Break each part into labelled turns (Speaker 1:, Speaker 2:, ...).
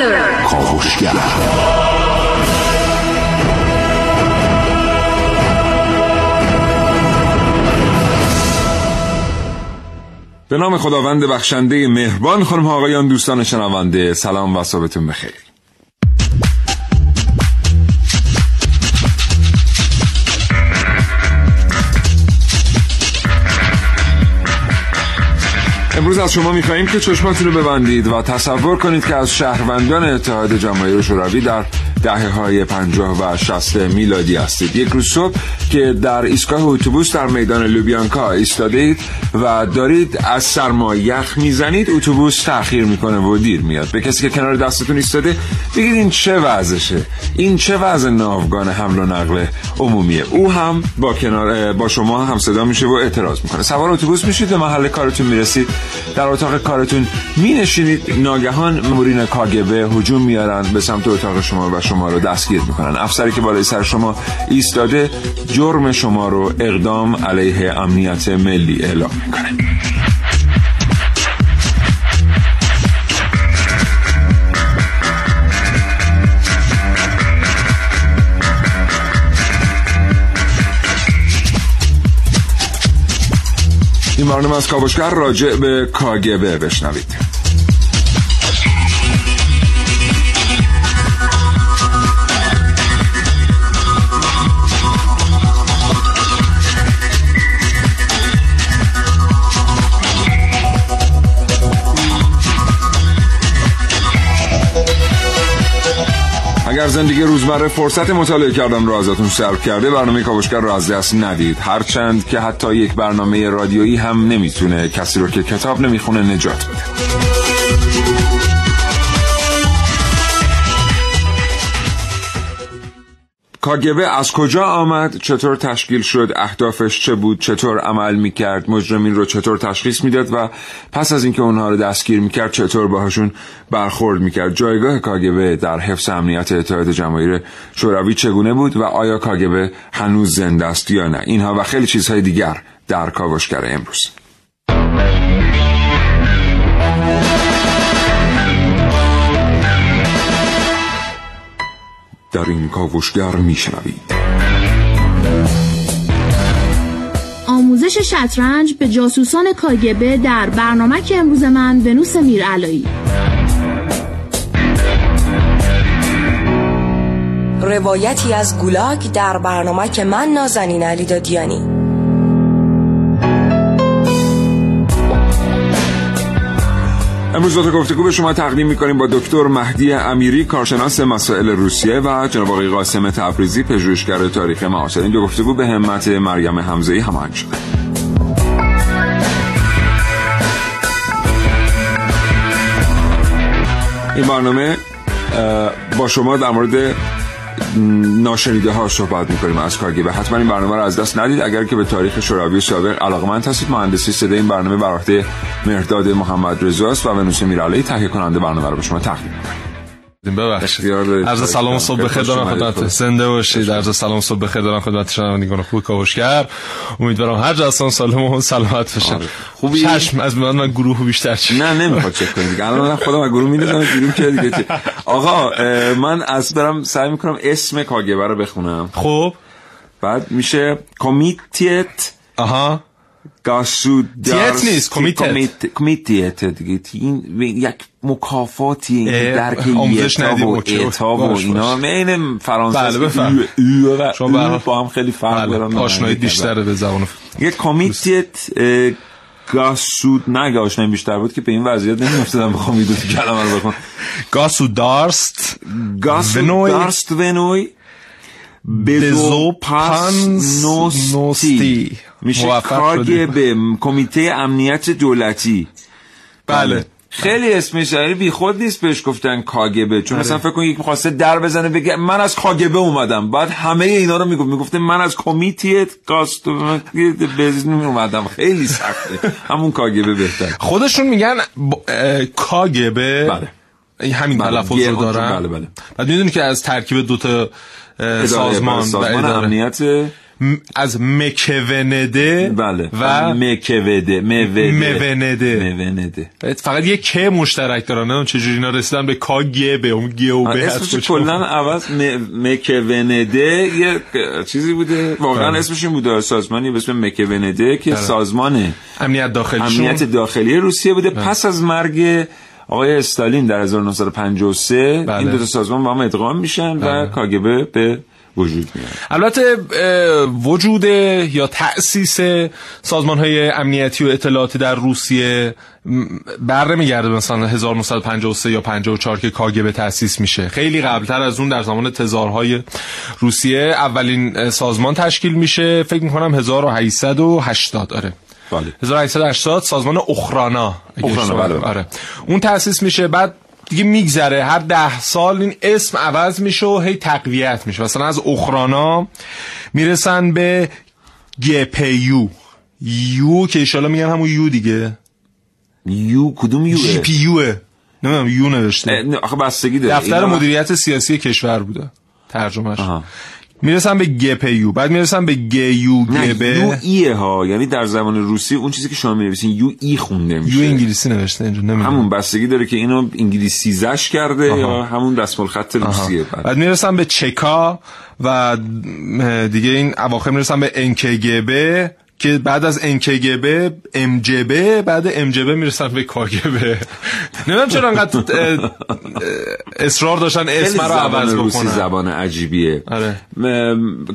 Speaker 1: Storyteller
Speaker 2: کاوشگر به نام خداوند بخشنده مهربان خانم آقایان دوستان شنونده سلام و صبحتون بخیر. امروز از شما میخواییم که چشماتون رو ببندید و تصور کنید که از شهروندان اتحاد جماهیر شوروی در دهه های پنجاه و شست میلادی هستید. یک روز صبح که در ایستگاه اتوبوس در میدان لوبیانکا ایستاده و دارید از سرما یخ می‌زنید اتوبوس تأخیر می‌کنه و دیر میاد. به کسی که کنار دستتون ایستاده بگید این چه وضعشه؟ این چه وضع ناوگان حمل و نقل عمومیه؟ او هم با کنار با شما هم صدا میشه و اعتراض می‌کنه. سوار اتوبوس میشید به محل کارتون می‌رسید در اتاق کارتون مینشینید. ناگهان مورین کاگبه هجوم میارن به سمت اتاق شما و شما رو دستگیر می‌کنن. افسری که بالای سر شما ایستاده جرم شما رو اقدام علیه امنیت ملی اعلام می‌کنه. این برنامه از کاوشگر راجع به کاگبه بشنوید. زندگی روزمره فرصت مطالعه کردن رو ازتون سرب کرده. برنامه کاوشگر رو از دست ندید. هرچند که حتی یک برنامه رادیویی هم نمی‌تونه کسی رو که کتاب نمی‌خونه نجات بده. کاگبه از کجا آمد؟ چطور تشکیل شد؟ اهدافش چه بود؟ چطور عمل می‌کرد؟ مجرمین رو چطور تشخیص می‌داد؟ و پس از اینکه اونها رو دستگیر می‌کرد چطور باهاشون برخورد می‌کرد؟ جایگاه کاگبه در حفظ امنیت اتحاد جماهیر شوروی چگونه بود؟ و آیا کاگبه هنوز زنده است یا نه؟ اینها و خیلی چیزهای دیگر در کاوشگر امروز. در این کاوشگر میشنوید.
Speaker 1: آموزش شطرنج به جاسوسان کاگبه در برنامه که امروز من ونوس میرعلایی.
Speaker 3: روایتی از گولاگ در برنامه که من نازنین علی دادیانی
Speaker 2: امروز دو گفتگو به شما تقدیم می‌کنیم با دکتر مهدی امیری کارشناس مسائل روسیه و جناب آقای قاسم تبریزی پژوهشگر تاریخ معاصر. این دو گفتگو به همت مریم حمزه ای هماهنگ شده این برنامه با شما در مورد ناشنیده ها صحبت می‌کنیم از به حتما این برنامه رو از دست ندید. اگر که به تاریخ شوروی سابق علاقمند هستید مهندسی صدای این برنامه بر مهرداد محمد رضاست و ونوس میرعلی تهیه کننده برنامه رو به شما تقدیم می‌کنیم.
Speaker 4: ببخشید عرض سلام صبح بخیر دارم خدمت زنده باشید. عرض سلام صبح بخیر دارم خدمت شنوندگان خوب کاوشگر امیدوارم هر جا سالم و سلامت باشن
Speaker 2: آره. خوبی؟
Speaker 4: چشم از من من گروه بیشتر چی؟
Speaker 2: نه نمی‌خواد چک کنید دیگه. الان خودم از گروه می‌دونم بیرون که دیگه آقا من از برم سعی می‌کنم اسم کاگبه رو بخونم.
Speaker 4: خب.
Speaker 2: بعد میشه کمیتیت
Speaker 4: آها.
Speaker 2: گاسودارس
Speaker 4: نیست کمیتت
Speaker 2: کمیتیت دیگه. این یک مکافاتی درک یتاب و اعتاب و اینا. مین فرانسه
Speaker 4: بله
Speaker 2: شما با هم خیلی فرق
Speaker 4: بله.
Speaker 2: دارن.
Speaker 4: آشنایی بیشتر به زبان
Speaker 2: یک کمیتیت گاسود نه آشنایی بیشتر بود که به این وضعیت نمیافتادم بخوام این دو کلمه رو بخونم.
Speaker 4: گاسودارست
Speaker 2: گاسودارست ونوی بزو پاس نوستی میشه به کمیته امنیت دولتی.
Speaker 4: بله.
Speaker 2: خیلی اسمش بی خود نیست بهش گفتن کاگبه چون مثلا فکر کن یک می‌خواسته در بزنه بگه من از کاگبه اومدم. بعد همه اینا رو می‌گفت می‌گفته من از کمیته کاست اومدم خیلی سخته. همون کاگبه بهتر.
Speaker 4: خودشون میگن کاگبه.
Speaker 2: بله.
Speaker 4: همین تلفظ رو دارن.
Speaker 2: بله بله.
Speaker 4: بعد می‌دونی که از ترکیب دوتا سازمان
Speaker 2: سازمان امنیت
Speaker 4: از مکونده
Speaker 2: بله. و مکوده
Speaker 4: مونده.
Speaker 2: مونده.
Speaker 4: فقط یه که مشترک دارن. نه چجوری اینا رسیدن به کا گه به اون گه و به
Speaker 2: اسمش کلا عوض مکونده یه چیزی بوده. واقعا بله. اسمش این بوده. سازمانی به اسم مکونده که بله. سازمان
Speaker 4: امنیت داخلی
Speaker 2: امنیت داخلی روسیه بوده. بله. پس از مرگ آقای استالین در 1953 بله. این دو تا سازمان با هم ادغام میشن بله. و کاگبه به وجود میاد.
Speaker 4: البته وجود یا تأسیس سازمان های امنیتی و اطلاعاتی در روسیه بر نمیگرده مثلا 1953 یا 54 که کاگبه تأسیس میشه. خیلی قبلتر از اون در زمان تزارهای روسیه اولین سازمان تشکیل میشه. فکر می‌کنم 1880 آره.
Speaker 2: بله.
Speaker 4: 1880 سازمان اخرانا.
Speaker 2: اخرانا بله, بله.
Speaker 4: آره. اون تأسیس میشه بعد دیگه میگذره. هر ده سال این اسم عوض میشه و هی تقویت میشه. مثلا از اخرانا می‌رسن به گپیو یو. که ایشالا میگن همون یو دیگه.
Speaker 2: یو کدوم یو
Speaker 4: جی پی یوه. نمی‌دونم یو نوشته.
Speaker 2: آخه بستگی داره.
Speaker 4: دفتر مدیریت سیاسی کشور بوده. ترجمهش. می‌رسم به گپیو. بعد می‌رسم به گیو گبه.
Speaker 2: یو ایه ها یعنی در زبان روسی اون چیزی که شما می‌نویسین یو ای خونده میشه.
Speaker 4: یو انگلیسی نوشته اینجا نمی‌دونم.
Speaker 2: همون بستگی داره که اینو انگلیسی زش کرده آها. یا همون دستمال خط روسیه.
Speaker 4: بعد. بعد می‌رسم به چکا و دیگه این اواخر می‌رسم به انکگبه. که بعد از انکگبه امجبه بعد امجبه می‌رسن به کاگبه نمی‌دونم چرا انقدر اصرار داشتن اسم رو عوض
Speaker 2: روسی زبان عجیبیه.
Speaker 4: آره.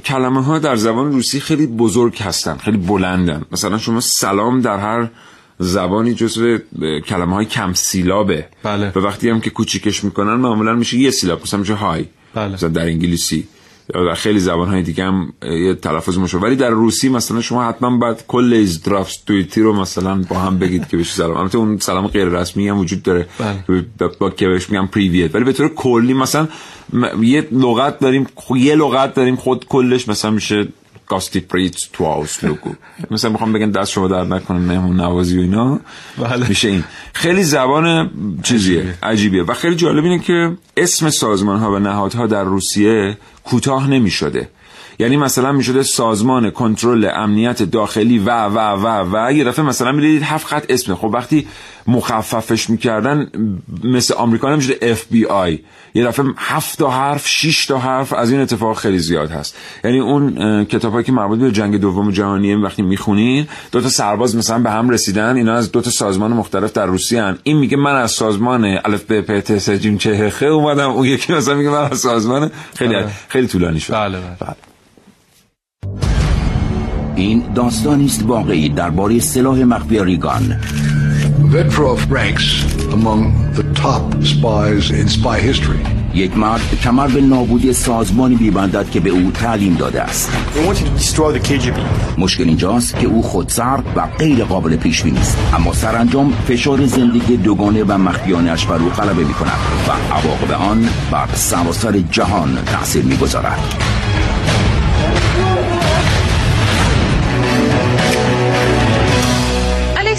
Speaker 2: کلمه ها در زبان روسی خیلی بزرگ هستن خیلی بلندن. مثلا شما سلام در هر زبانی جزو کلمه های کم سیلابه.
Speaker 4: بله.
Speaker 2: و وقتی هم که کوچیکش می‌کنن معمولا میشه یه سیلاب مثلا میشه های.
Speaker 4: بله. مثلا
Speaker 2: در انگلیسی. در خیلی زبان های دیگه هم یه تلفظ مشو ولی در روسی مثلا شما حتما باید کل ایزدرافتویتی رو مثلا با هم بگید که بشه سلام. البته اون سلام غیر رسمی هم وجود داره.
Speaker 4: بله.
Speaker 2: با که بهش میگم پریویت ولی به طور کلی مثلا یه لغت داریم یه لغت داریم خود کلش مثلا میشه گاستی پریت تو لوگو مثلا می‌خوام بگن دست شما در نکنه مهمون نوازی و اینا.
Speaker 4: بله.
Speaker 2: میشه این. خیلی زبان چیزیه عجیبیه. و خیلی جالب اینه که اسم سازمان ها و نهادها در روسیه کوتاه نمی شده یعنی مثلا می شده سازمان کنترل امنیت داخلی و و و و یه دفعه مثلا می‌دید هفت خط اسم خب وقتی مخففش می‌کردن مثل آمریکا نمیشه اف بی آی یه دفعه هفت تا حرف شش تا حرف از این اتفاق خیلی زیاد هست یعنی اون کتابایی که مربوط به جنگ دوم جهانی وقتی می‌خونین دو تا سرباز مثلا به هم رسیدن اینا از دو تا سازمان مختلف در روسیه هن. این میگه من از سازمان الف ب پ ت س ج چه خ اومدم اون یکی مثلا میگه من از سازمان خیلی بله. خیلی طولانی شد
Speaker 4: بله بله. بله.
Speaker 5: این داستانی است واقعی درباره سلاح مخفی ریگان. Vetrov ranks among the top spies in spy history. یک مرد کمر به نابودی سازمانی بیبندد که به او تعلیم داده است. مشکل اینجاست که او خودسر و غیر قابل پیش بینی است. اما سرانجام فشار زندگی دوگانه و مخفیانش بر او غلبه می کند و عواقب آن بر سراسر جهان تاثیر می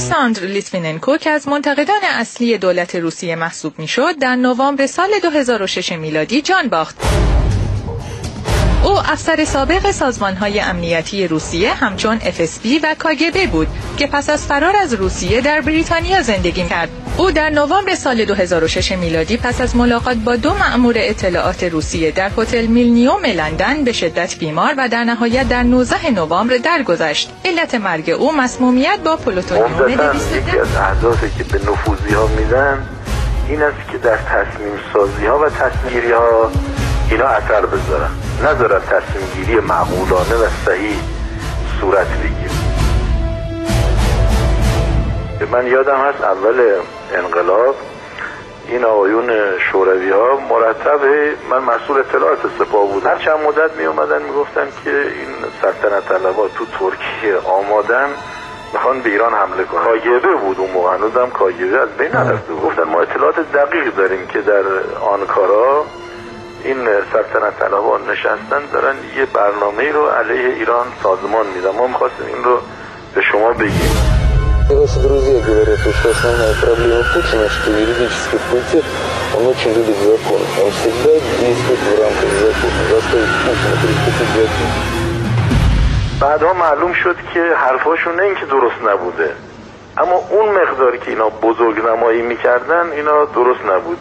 Speaker 6: الکساندر لیتویننکو که از منتقدان اصلی دولت روسیه محسوب می‌شد در نوامبر سال 2006 میلادی جان باخت. او افسر سابق های امنیتی روسیه همچون FSB و کا گ ب بود که پس از فرار از روسیه در بریتانیا زندگی کرد. او در نوامبر سال 2006 میلادی پس از ملاقات با دو مأمور اطلاعات روسیه در هتل میلنیوم لندن به شدت بیمار و در نهایت در 19 نوامبر درگذشت. علت مرگ او مسمومیت با پلوتونیوم 210
Speaker 7: یکی از اهدافی که به نفوذی ها میدن این است که در تصمیم سازی ها و تصمیم ها اینا اثر بذارن. نذارن تصمیم گیری معقولانه و صحیح صورت بگیر من یادم هست اول انقلاب این آقایون شوروی ها مرتب من مسئول اطلاعات سپاه بودم. هر چند مدت می اومدن می گفتن که این سلطنت طلبا تو ترکیه آمادن می‌خوان به ایران حمله کنن. کاگبه بود اون موقع. کاگبه از بین نرفته گفتن ما اطلاعات دقیق داریم که در آنکارا این سلطنت طلبان نشستن دارن یه برنامه رو علیه ایران سازمان میدن ما میخواستیم این رو به شما بگیم
Speaker 8: Ваши друзья говорят, что основная проблема Путина, что юридический комитет, он очень любит закон. Он всегда действует в рамках закона. Заставить Путина приступить к
Speaker 7: بعدها معلوم شد که حرفاشون نه اینکه درست نبوده اما اون مقداری که اینا بزرگ نمایی میکردن اینا درست نبود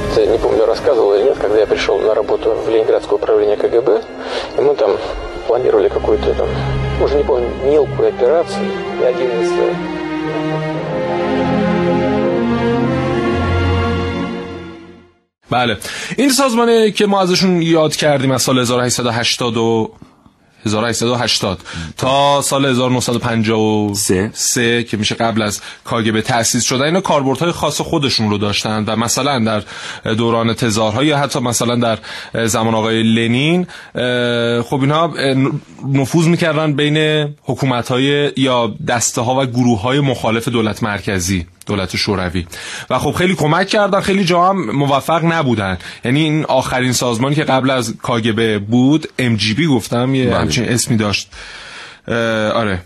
Speaker 8: Вот не помню, рассказывал или нет, когда я пришел на работу в Ленинградское управление КГБ, и мы там планировали какую-то там, уже не помню, мелкую операцию, и один из
Speaker 4: بله این سازمانه که ما ازشون یاد کردیم از سال 1880 و 1880 تا سال 1953 که میشه قبل از کاگبه تأسیس شده اینا کاربردهای خاص خودشون رو داشتن و مثلا در دوران تزارها یا حتی مثلا در زمان آقای لنین خب اینها نفوذ می‌کردن بین حکومت های یا دسته ها و گروه های مخالف دولت مرکزی. دولت شوروی. و خب خیلی کمک کردن خیلی جا هم موفق نبودن. یعنی این آخرین سازمانی که قبل از کاگبه بود MGB گفتم یه بله. همچین اسمی داشت. آره.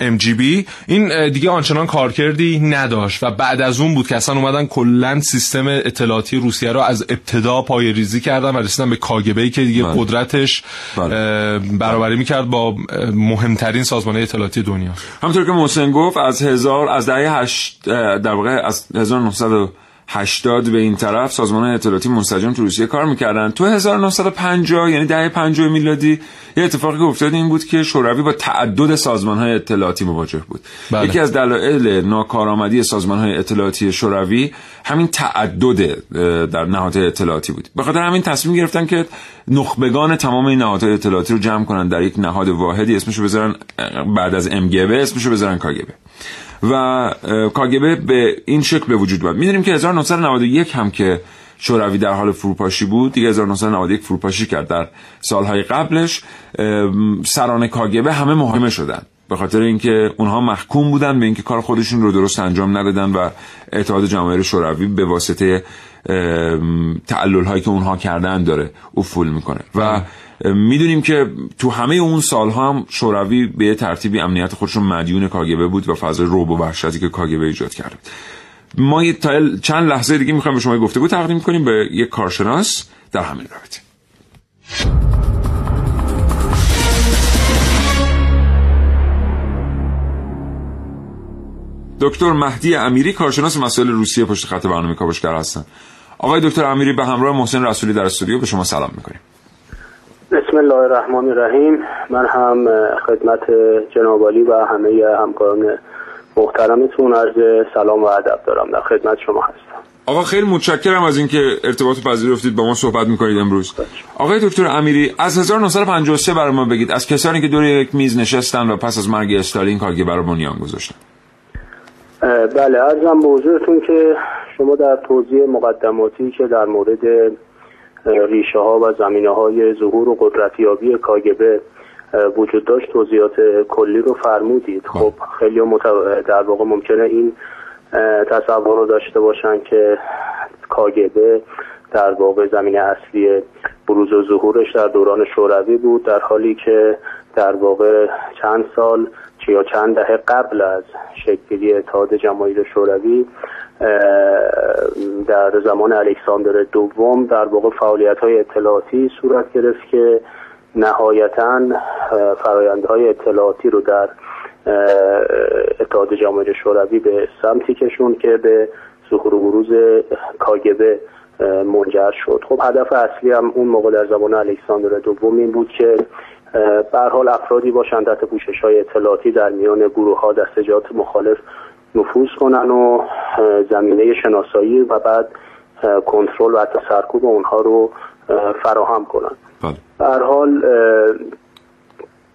Speaker 4: MGB این دیگه آنچنان کارکردی نداشت و بعد از اون بود که اصلا اومدن کلا سیستم اطلاعاتی روسیه رو از ابتدا پای ریزی کردن و رسیدن به کاگبه که دیگه بله. قدرتش بله. برابری می‌کرد با مهمترین سازمان اطلاعاتی دنیا
Speaker 2: همونطور که محسن گفت از هزار از دهه هشت در واقع از 1900 80 به این طرف سازمان اطلاعاتی منسجم تو روسیه کار می‌کردن. تو 1950 یعنی دهه 50 میلادی یه اتفاقی که افتاد این بود که شوروی با تعدد سازمان های اطلاعاتی مواجه بود. بله. یکی از دلایل ناکارآمدی سازمان های اطلاعاتی شوروی همین تعدد در نهادهای اطلاعاتی بود. به خاطر همین تصمیم گرفتن که نخبگان تمام این نهادهای اطلاعاتی رو جمع کنن در یک نهاد واحدی اسمشو بذارن بعد از MGB اسمشو بذارن کاگبه و کاگبه به این شکل به وجود بود می‌دونیم که 1991 هم که شوروی در حال فروپاشی بود دیگه 1991 فروپاشی کرد در سالهای قبلش سران کاگبه همه مهمه شدن. به خاطر اینکه اونها محکوم بودن به اینکه کار خودشون رو درست انجام ندادن و اتحاد جماهیر شوروی به واسطه تعلل هایی که اونها کردن داره افول می‌کنه. و می‌دونیم که تو همه اون سالها هم شوروی به ترتیبی امنیت خودشون مدیون کاگبه بود و فضای روب و وحشتی که کاگبه ایجاد کرد. ما یه چند لحظه دیگه می‌خوایم به شما گفته بود تقدیم کنیم به یک کارشناس در همین رابطه. دکتر مهدی امیری کارشناس مسائل روسیه پشت خط برنامه کاوشگر هستن. آقای دکتر امیری به همراه محسن رسولی در استودیو به شما سلام می‌کنیم.
Speaker 9: بسم الله الرحمن الرحیم. من هم خدمت جناب و همه همکاران محترمتون عرض سلام و ادب دارم. در خدمت شما هستم.
Speaker 2: آقا خیلی متشکرم از اینکه ارتباط پذیرفتید با ما صحبت می‌کنید امروز. آقای دکتر امیری از 1953 برای ما بگید از کسانی که دور یک میز نشستن و پس از مرگ استالین کاگبه برای بنیان گذاشتن؟
Speaker 9: بله ارزم به حضورتون که شما در توضیح مقدماتی که در مورد ریشه ها و زمینه های ظهور و قدرتیابی کاگبه وجود داشت توضیحات کلی رو فرمودید. خب خیلی در واقع ممکنه این تصور رو داشته باشن که کاگبه در واقع زمینه اصلی بروز و ظهورش در دوران شوروی بود در حالی که در واقع چند سال یا چند دهه قبل از شکلی اتحاد جماهیر شوروی در زمان الکساندر دوم در واقع فعالیت های اطلاعاتی صورت گرفت که نهایتا فرایندهای اطلاعاتی رو در اتحاد جماهیر شوروی به سمتی کشون که به ظهور و بروز کاگبه منجر شد. خب هدف اصلی هم اون موقع در زمان الکساندر دوم این بود که به حال افرادی باشند تحت پوشش های اطلاعاتی در میان گروه ها دستجات مخالف نفوذ کنن و زمینه شناسایی و بعد کنترل و حتی سرکوب اونها رو فراهم کنن بله. هر حال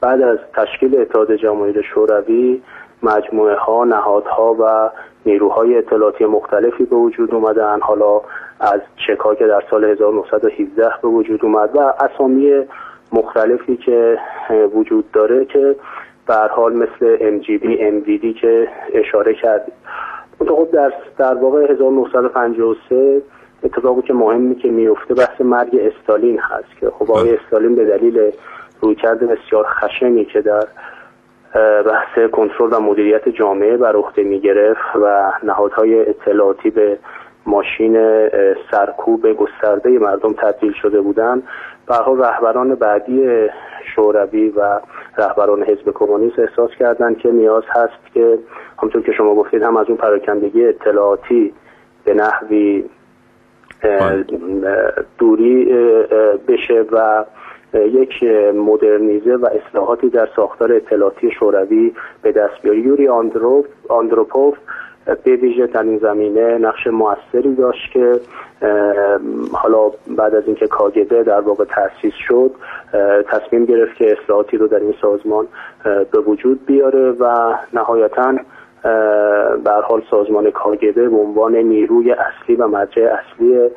Speaker 9: بعد از تشکیل اتحاد جماهیر شوروی مجموعه ها نهادها و نیروهای اطلاعاتی مختلفی به وجود اومدن حالا از چکا که در سال 1917 به وجود اومد و اسامی مختلفی که وجود داره که به حال مثل MGB, MDD که اشاره کردیم خب در, در واقع 1953 اتفاقی که مهمی که میفته بحث مرگ استالین هست که خب آقای استالین به دلیل رویکرد بسیار خشنی که در بحث کنترل و مدیریت جامعه بر عهده می و نهادهای اطلاعاتی به ماشین سرکوب گسترده مردم تبدیل شده بودن برها رهبران بعدی شوروی و رهبران حزب کمونیست احساس کردند که نیاز هست که همونطور که شما گفتید هم از اون پراکندگی اطلاعاتی به نحوی بله. دوری بشه و یک مدرنیزه و اصلاحاتی در ساختار اطلاعاتی شوروی به دست بیاره یوری آندروپوف به ویژه در این زمینه نقش موثری داشت که حالا بعد از اینکه کاگبه در واقع تأسیس شد تصمیم گرفت که اصلاحاتی رو در این سازمان به وجود بیاره و نهایتا بر حال سازمان کاگبه به عنوان نیروی اصلی و مرجع اصلی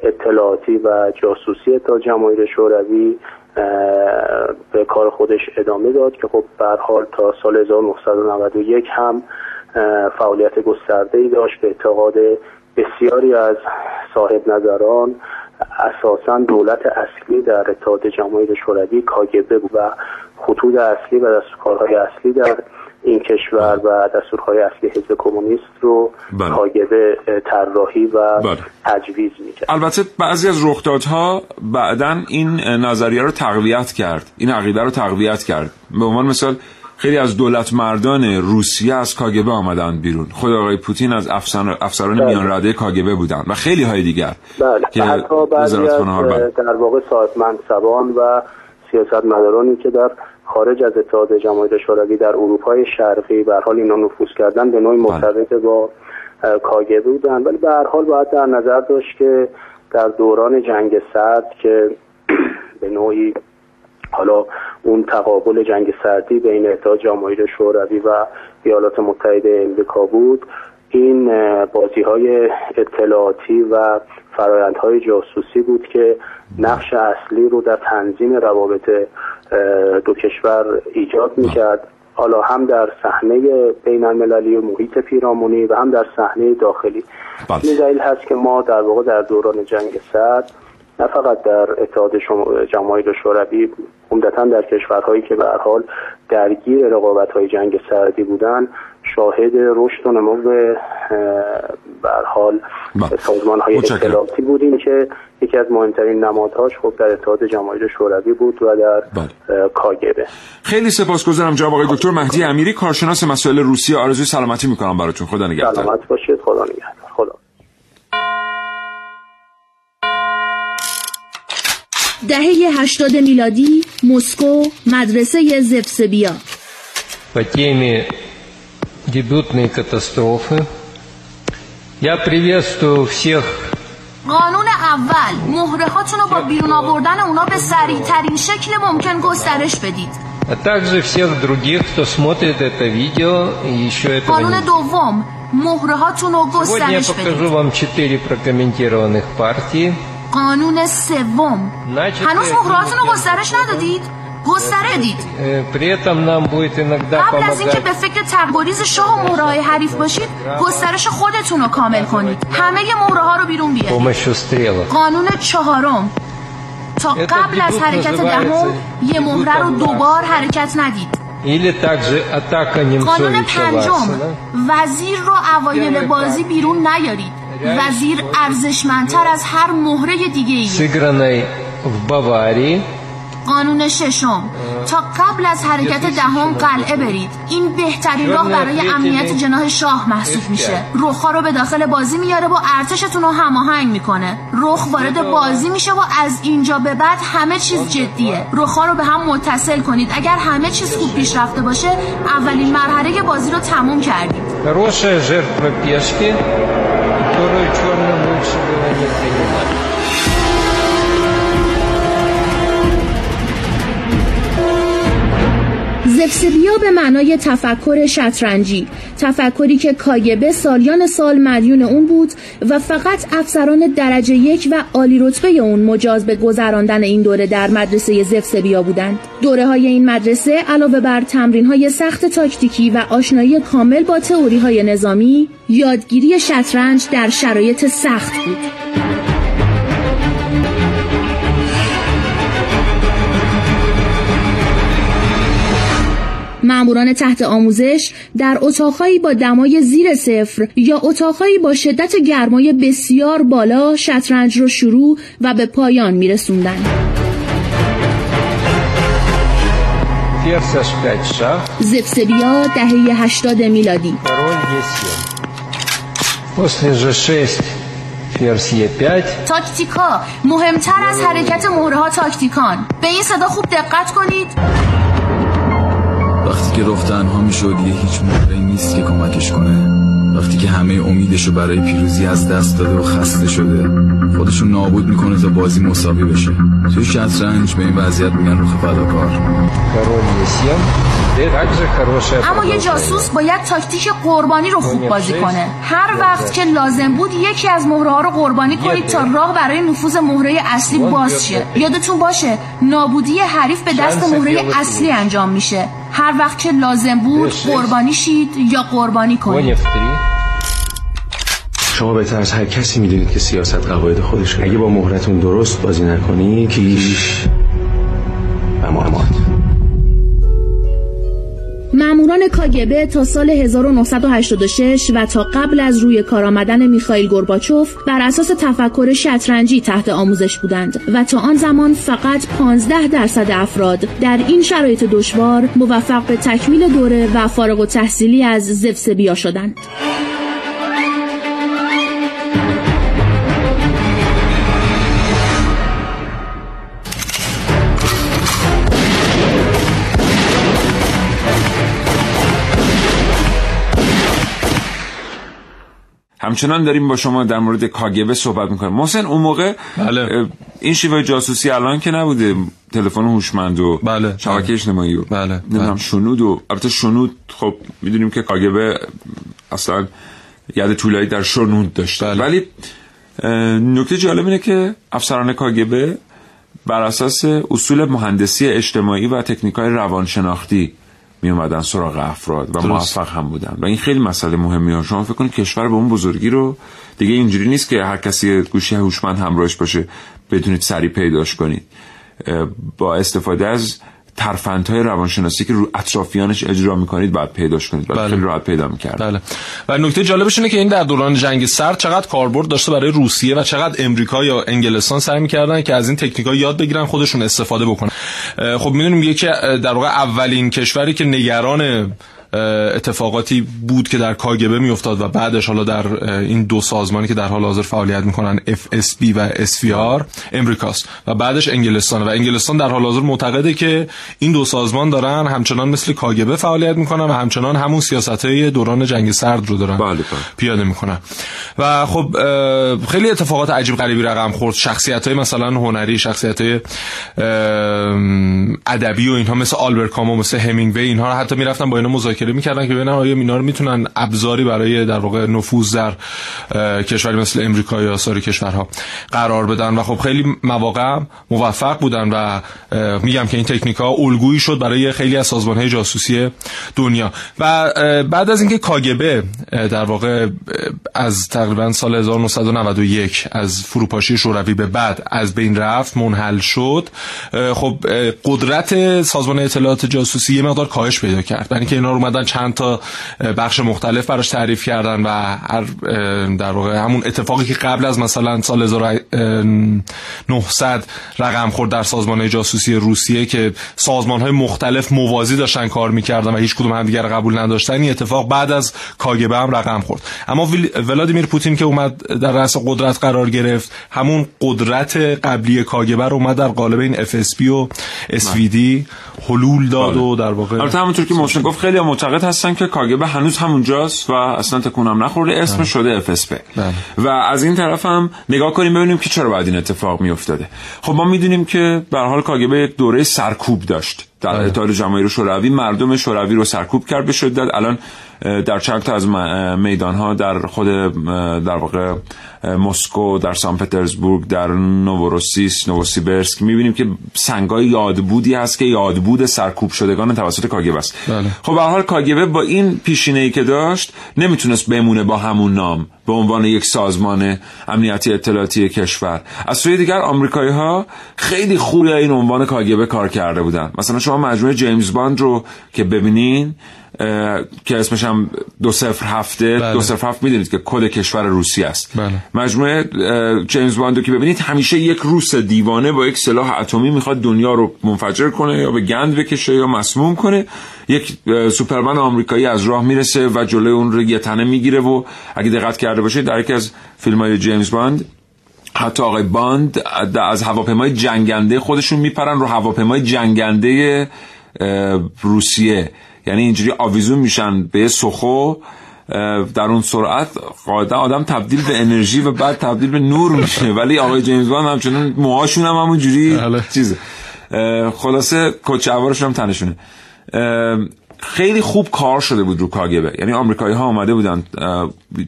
Speaker 9: اطلاعاتی و جاسوسی تا جماهیر شوروی به کار خودش ادامه داد که خب به حال تا سال 1991 هم فعالیت گسترده ای داشت به اعتقاد بسیاری از صاحب نظران اساسا دولت اصلی در اتحاد جماهیر شوروی کاگبه بود و خطوط اصلی و دستورکارهای اصلی در این کشور و دستورهای اصلی حزب کمونیست رو بله. کاگبه طراحی و بله. تجویز می‌کرد
Speaker 2: البته بعضی از رخدادها بعدا این نظریه رو تقویت کرد این عقیده رو تقویت کرد به عنوان مثال خیلی از دولت مردان روسیه از کاگبه آمدند بیرون خود آقای پوتین از افسر... افسران بله. میان رده کاگبه بودند و خیلی های دیگر
Speaker 9: بله. که حتی بله. در واقع صاحب منصبان و سیاست مدارانی که در خارج از اتحاد جماهیر شوروی در اروپای شرقی به حال اینا نفوذ کردن به نوعی بله. مرتبط با کاگبه بودن ولی به هر حال باید در نظر داشت که در دوران جنگ سرد که به نوعی حالا اون تقابل جنگ سردی بین اتحاد جماهیر شوروی و ایالات متحده امریکا بود. این بازی های اطلاعاتی و فرایندهای جاسوسی بود که نقش اصلی رو در تنظیم روابط دو کشور ایجاد می‌کرد. حالا هم در صحنه بین المللی و محیط پیرامونی و هم در صحنه داخلی. این دلیل هست که ما در واقع در دوران جنگ سرد نه فقط در اتحاد جماهیر شوروی عمدتا در کشورهایی که به حال درگیر رقابت های جنگ سردی بودن شاهد رشد و نمو به حال بله. سازمان های اطلاعاتی بودیم که یکی از مهمترین نمادهاش خب در اتحاد جماهیر شوروی بود و در بله. کاگبه.
Speaker 2: خیلی سپاسگزارم جناب آقای دکتر. مهدی امیری کارشناس مسائل روسیه آرزوی سلامتی می‌کنم براتون. خدا نگهدار.
Speaker 9: سلامت باشید. خدا نگهدار. خدا.
Speaker 1: دهه 80 میلادی مسکو مدرسه زفسبیا
Speaker 10: по теме дебютной катастрофы. Я приветствую всех
Speaker 1: قانون اول مهره هاتون رو با بیرون آوردن اونا به سریع ترین شکل ممکن گسترش بدید
Speaker 10: а также всех других, кто смотрит это видео и еще этого
Speaker 1: قانون دوم مهره هاتون رو گسترش بدید
Speaker 10: Сегодня я покажу вам четыре прокомментированных партии
Speaker 1: قانون سوم. هنوز مهرهاتون رو گسترش ندادید؟ گستره دید. قبل از اینکه به فکر تقریز شاه و مهره حریف باشید گسترش خودتون رو کامل کنید. همه مهره ها رو بیرون بیارید. قانون چهارم. تا قبل از حرکت دهم یه مهره رو دوبار حرکت ندید. قانون پنجم. وزیر رو اوایل بازی بیرون نیارید. وزیر ارزشمندتر از هر مهره دیگه ای. قانون ششم. تا قبل از حرکت دهم قلعه برید. این بهترین راه برای امنیت جناح شاه محسوب میشه. رخها رو به داخل بازی میاره و ارتشتون رو هماهنگ می‌کنه. رخ وارد بازی میشه و از اینجا به بعد همه چیز جدیه. رخها رو به هم متصل کنید. اگر همه چیز خوب پیش رفته باشه اولین مرحله بازی رو تموم کردید
Speaker 10: которую черным лучше было не принимать.
Speaker 1: زفسبیا به معنای تفکر شطرنجی. تفکری که کاگبه سالیان سال مدیون اون بود و فقط افسران درجه یک و عالی رتبه اون مجاز به گذراندن این دوره در مدرسه زفسبیا بودند. دوره های این مدرسه علاوه بر تمرین های سخت تاکتیکی و آشنایی کامل با تئوری های نظامی یادگیری شطرنج در شرایط سخت بود. ماموران تحت آموزش در اتاقهایی با دمای زیر صفر یا اتاقهایی با شدت گرمای بسیار بالا شطرنج را شروع و به پایان می زفسبیا دهه 80 میلادی. تاکتیکا مهمتر از حرکت مهره ها تاکتیکان. به این صدا خوب دقت کنید.
Speaker 11: وقتی که رفت تنها می‌شد یه هیچ مهره نیست که کمکش کنه. وقتی که همه امیدشو برای پیروزی از دست داده و خسته شده خودشو نابود می‌کنه تا بازی مساوی بشه. توی شطرنج به این وضعیت میگن روخ فداکار.
Speaker 1: اما یه جاسوس باید تاکتیک قربانی رو خوب بازی کنه. هر وقت که لازم بود یکی از مهره ها رو قربانی کنید تا راه برای نفوذ مهره اصلی باز شه. یادتون باشه نابودی حریف به دست مهره اصلی انجام میشه. هر وقت که لازم بود قربانی شید یا قربانی کنید.
Speaker 12: شما بهتر از هر کسی می‌دونید که سیاست قواعد خودش اگه با مهرتون درست بازی نکنی کیش و مامات
Speaker 1: ماموران کاگبه تا سال 1986 و تا قبل از روی کار آمدن میخائیل گورباچوف بر اساس تفکر شطرنجی تحت آموزش بودند و تا آن زمان فقط 15 درصد افراد در این شرایط دشوار موفق به تکمیل دوره و فارغ و تحصیلی از زفسبیا شدند.
Speaker 2: همچنان داریم با شما در مورد کاگبه صحبت می‌کنیم محسن اون موقع
Speaker 4: بله.
Speaker 2: این شیوه جاسوسی الان که نبوده تلفن هوشمند و
Speaker 4: بله.
Speaker 2: شبکه اجتماعی و
Speaker 4: بله.
Speaker 2: نمی‌دونم شنود و البته شنود خب می‌دونیم که کاگبه اصلا ید طولایی در شنود داشته
Speaker 4: بله.
Speaker 2: ولی نکته جالب اینه که افسران کاگبه بر اساس اصول مهندسی اجتماعی و تکنیک های روانشناختی می اومدن سراغ افراد و. موفق هم بودن. و این خیلی مسئله مهمی ها. شما فکر کنید کشور به اون بزرگی رو دیگه اینجوری نیست که هر کسی گوشی هوشمند همراهش باشه بتونید سریع پیداش کنید. با استفاده از ترفندهای روانشناسی که رو اطرافیانش اجرا می‌کنید باید پیداش کنید. و
Speaker 4: بله.
Speaker 2: خیلی راحت پیدا می‌کرد
Speaker 4: بله. و نکته جالبش اینه که این در دوران جنگ سرد چقدر کاربرد داشته برای روسیه و چقدر امریکا یا انگلستان سعی می‌کردن که از این تکنیکا یاد بگیرن خودشون استفاده بکنن. خب می‌دونیم یکی در واقع اولین کشوری که نگران اتفاقاتی بود که در کاگبه میافتاد و بعدش حالا در این دو سازمانی که در حال حاضر فعالیت می‌کنن FSB و SVR امریکاست. و بعدش انگلستان. و انگلستان در حال حاضر معتقده که این دو سازمان دارن همچنان مثل کاگبه فعالیت می‌کنن و همچنان همون سیاست های دوران جنگ سرد رو دارن
Speaker 2: بله، بله.
Speaker 4: پیاده می‌کنن. و خب خیلی اتفاقات عجیب غریبی رقم خورد. شخصیت های مثلا هنری شخصیت های ادبی و اینها مثل آلبرت کامو مثل همینگوی اینها حتی می‌رفتن با اینا مذاکره می‌کردن که ببینن آیا اینا رو می‌تونن ابزاری برای در واقع نفوذ در کشوری مثل امریکا یا سایر کشورها قرار بدن. و خب خیلی مواقع موفق بودن و میگم که این تکنیک ها الگویی شد برای خیلی از سازمان های جاسوسی دنیا. و بعد از اینکه کاگبه در واقع از تقریبا سال 1991 از فروپاشی شوروی به بعد از بین رفت منحل شد خب قدرت سازمان اطلاعات جاسوسی یه مقدار کاهش پیدا کرد. برای اینکه اینا رو اومدن چند تا بخش مختلف براش تعریف کردن و هر در واقع همون اتفاقی که قبل از مثلا سال 1900 رقم خورد در سازمان جاسوسی روسیه که سازمان های مختلف موازی داشتن کار می‌کردن و هیچ کدوم هم دیگر قبول نداشتن این اتفاق بعد از کاگبه هم رقم خورد. اما ولادیمیر پوتین که اومد در رأس قدرت قرار گرفت همون قدرت قبلی کاگبه رو اومد در قالب این FSB و SVD حلول داد و در واقع
Speaker 2: البته همونطور که محسن گفت خیلی هم معتقد هستن که کاگبه هنوز همونجاست و اصلا تکون هم نخورده. اسم شده FSB و از این طرف هم نگاه کنیم ببینیم که چرا باید این اتفاق میافتاده. خب ما می‌دونیم که به هر حال کاگبه یک دوره سرکوب داشت. در اتحاد جماهیر شوروی مردم شوروی رو سرکوب کرد به شدت. الان در چند تا از میدان ها در خود در واقع مسکو در سان پترزبورگ در نووروسیس نووسیبرسک می‌بینیم که سنگای یادبودی هست که یادبود سرکوب شدگان توسط کاگبه است.
Speaker 4: بله.
Speaker 2: خب به حال کاگبه با این پیشینه ای که داشت نمی‌تونست بمونه با همون نام به عنوان یک سازمان امنیتی اطلاعاتی کشور. از سوی دیگر آمریکایی ها خیلی خوب این عنوان کاگبه کار کرده بودن. مثلا شما مجموعه جیمز باند رو که ببینین که اسمش هم دو صفر هفته
Speaker 4: بله.
Speaker 2: دو صفر هفت می‌دونید که کد کشور روسی است
Speaker 4: بله.
Speaker 2: مجموعه جیمز باندو که ببینید همیشه یک روس دیوانه با یک سلاح اتمی می‌خواد دنیا رو منفجر کنه یا به گند بکشه یا مسموم کنه یک سوپرمن آمریکایی از راه می‌رسه و جلوی اون رو یه تنه می‌گیره و اگه دقت کرده باشید در یکی از فیلم های جیمز باند حتی آقای باند از هواپیمای جنگنده خودشون میپرن رو هواپیمای جنگنده روسیه یعنی اینجوری آویزون میشن به سوخو در اون سرعت قاعدتا آدم تبدیل به انرژی و بعد تبدیل به نور میشه. ولی آقای جیمز باند همچنان موهاشون هم همون جوری چیزه. خلاصه کچهوارش هم تنشونه. خیلی خوب کار شده بود رو کاگبه. یعنی آمریکایی ها آمده بودن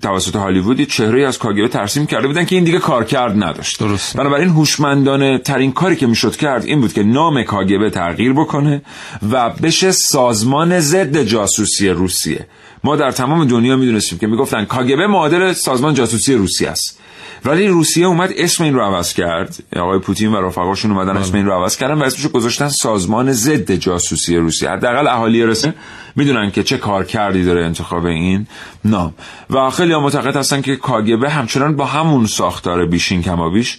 Speaker 2: توسط هالیوودی چهره از کاگبه ترسیم کرده بودن که این دیگه کار کرد نداشت.
Speaker 4: درست.
Speaker 2: بنابراین هوشمندانه ترین کاری که می‌شد کرد این بود که نام کاگبه تغییر بکنه و بشه سازمان ضد جاسوسی روسیه. ما در تمام دنیا می‌دونستیم که می‌گفتن کاگبه معادل سازمان جاسوسی روسیه است. ولی روسیه اومد اسم این رو عوض کرد. آقای پوتین و رفقاشون اومدن اسم این رو عوض کردن و اسمشو گذاشتن سازمان ضد جاسوسی روسیه. حداقل اهالی رسه می‌دونن که چه کار کردی داره انتخاب این نام. و خیلی هم معتقد هستن که کاگبه همچنان با همون ساختار بیشین کمابیش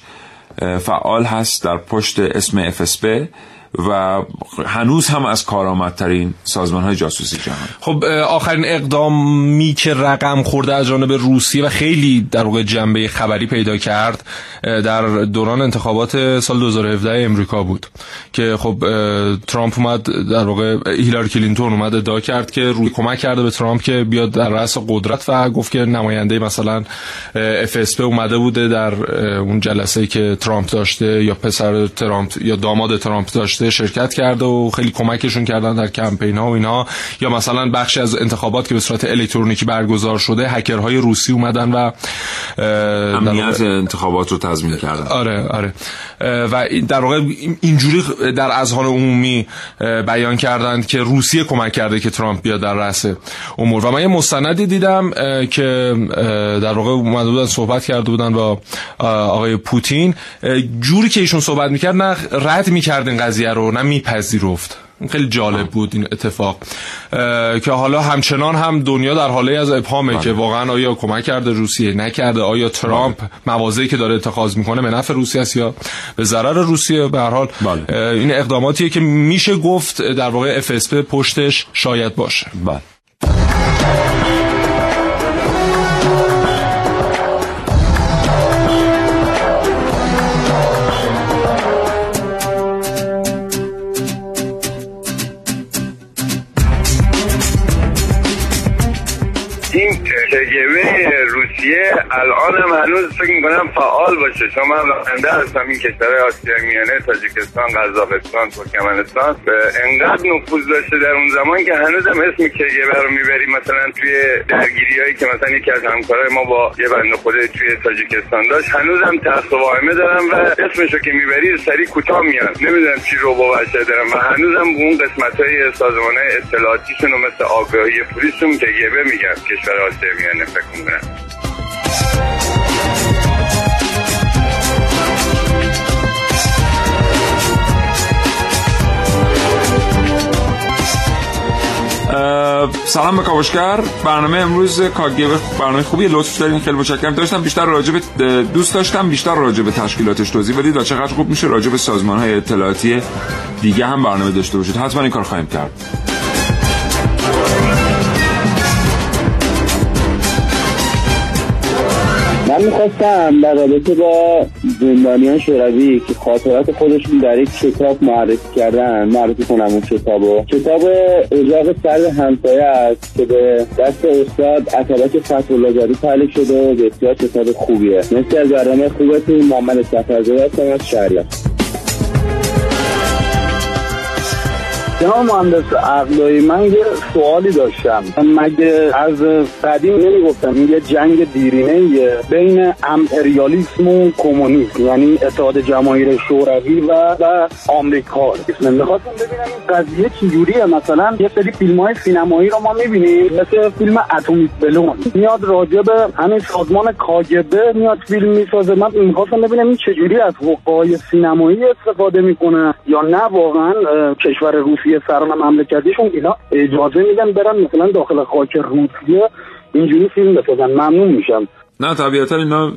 Speaker 2: فعال هست در پشت اسم افسپ و هنوز هم از کارآمدترین سازمان های جاسوسی جهان.
Speaker 4: خب آخرین اقدامی که رقم خورده از جانب روسیه و خیلی در واقع جنبه خبری پیدا کرد در دوران انتخابات سال 2017 امریکا بود که خب ترامپ اومد در واقع هیلاری کلینتون اومد ادعا کرد که روی کمک کرده به ترامپ که بیاد در رأس قدرت و گفت که نماینده مثلا FSP اومده بوده در اون جلسه که ترامپ داشته یا پسر ترامپ یا داماد ترامپ داشته شرکت کرده و خیلی کمکشون کردن در کمپین ها و اینا. یا مثلا بخشی از انتخابات که به صورت الکترونیکی برگزار شده هکرهای روسی اومدن و
Speaker 2: امنیت انتخابات رو تضمین کردن.
Speaker 4: آره آره. و در واقع اینجوری در اذهان عمومی بیان کردند که روسیه کمک کرده که ترامپ بیاد در رأس امور. و من یه مستندی دیدم که در واقع اومده بودن صحبت کرده بودن با آقای پوتین. جوری که ایشون صحبت می‌کرد نه رد می‌کرد این قضیه. رو نه میپذیرفت خیلی جالب بود این اتفاق. که حالا همچنان هم دنیا در حاله از ابهامه که واقعا آیا کمک کرده روسیه نکرده آیا ترامپ موازی که داره اتخاذ می‌کنه به نفع روسیه است یا به ضرر روسیه به هر حال؟ این اقداماتیه که میشه گفت در واقع FSP پشتش شاید باشه.
Speaker 2: بله.
Speaker 13: روسیه الان هم هنوز فکر می‌کنم فعال باشه. شما هم راننده هستم. این کشورهای آسیای میانه تاجیکستان قزاقستان ترکمنستان. انقدر نفوذ داشته در اون زمان که هنوز هم اسم کگبه رو می‌بریم. مثلا توی درگیری هایی که مثلا یکی از همکارای ما با یه بند خود توی تاجیکستان داشت هنوز هم تخت و واهمه دارم و اسمشو که می‌بری سری کوتاه میاد. نمی‌دونم چی رو با دارم و هنوز هم اون قسمت های سازمان های اطلاعاتیشون مثل آگاهی پلیسشون کگبه میگن. کشور آسیای میانه فکر می‌کنم.
Speaker 2: سلام به کاوشگر. برنامه امروز کاگبه برنامه خوبی لطف دارین خیلی متشکرم. داشتم بیشتر راجع به دوست داشتم بیشتر راجع به تشکیلاتش توضیح بدید و چقدر خوب میشه راجع به سازمان های اطلاعاتی دیگه هم برنامه داشته باشید. حتما این کار خواهیم کرد.
Speaker 14: من می‌خواستم در رابطه با زندانیان شوروی که خاطرات خودشون در یک کتاب معرفی کردن معرفی کنم اون کتابو. کتاب اجاق سر همسایه است که به دست استاد اتابک فتحالله زاده تالیف شده و بسیار کتاب خوبیه. مثل از برنامه خوبتون. محمد صفرزاده هستم از شهریار. جناب مهندس عقلایی من یه سوالی داشتم. مگه از قدیم نمی‌گفتم این یه جنگ دیرینه بین امپریالیسم و کمونیسم یعنی اتحاد جماهیر شوروی و و آمریکا؟ می‌خواستم ببینم این قضیه چجوریه. مثلا یه سری فیلم های سینمایی رو ما می‌بینیم مثل فیلم اتمیک بلون. میاد راجع به همین سازمان کاگبه میاد فیلم می‌سازه. من می‌خواستم ببینم این چجوری از حقوقهای سینمایی استفاده می‌کنه یا نه واقعا کشور روسیه روسیه سران مملکتیشون اینا اجازه میدن برن مثلا داخل خاک روسیه اینجوری فیلم بسازن. ممنون میشم.
Speaker 2: نه طبیعتا اینا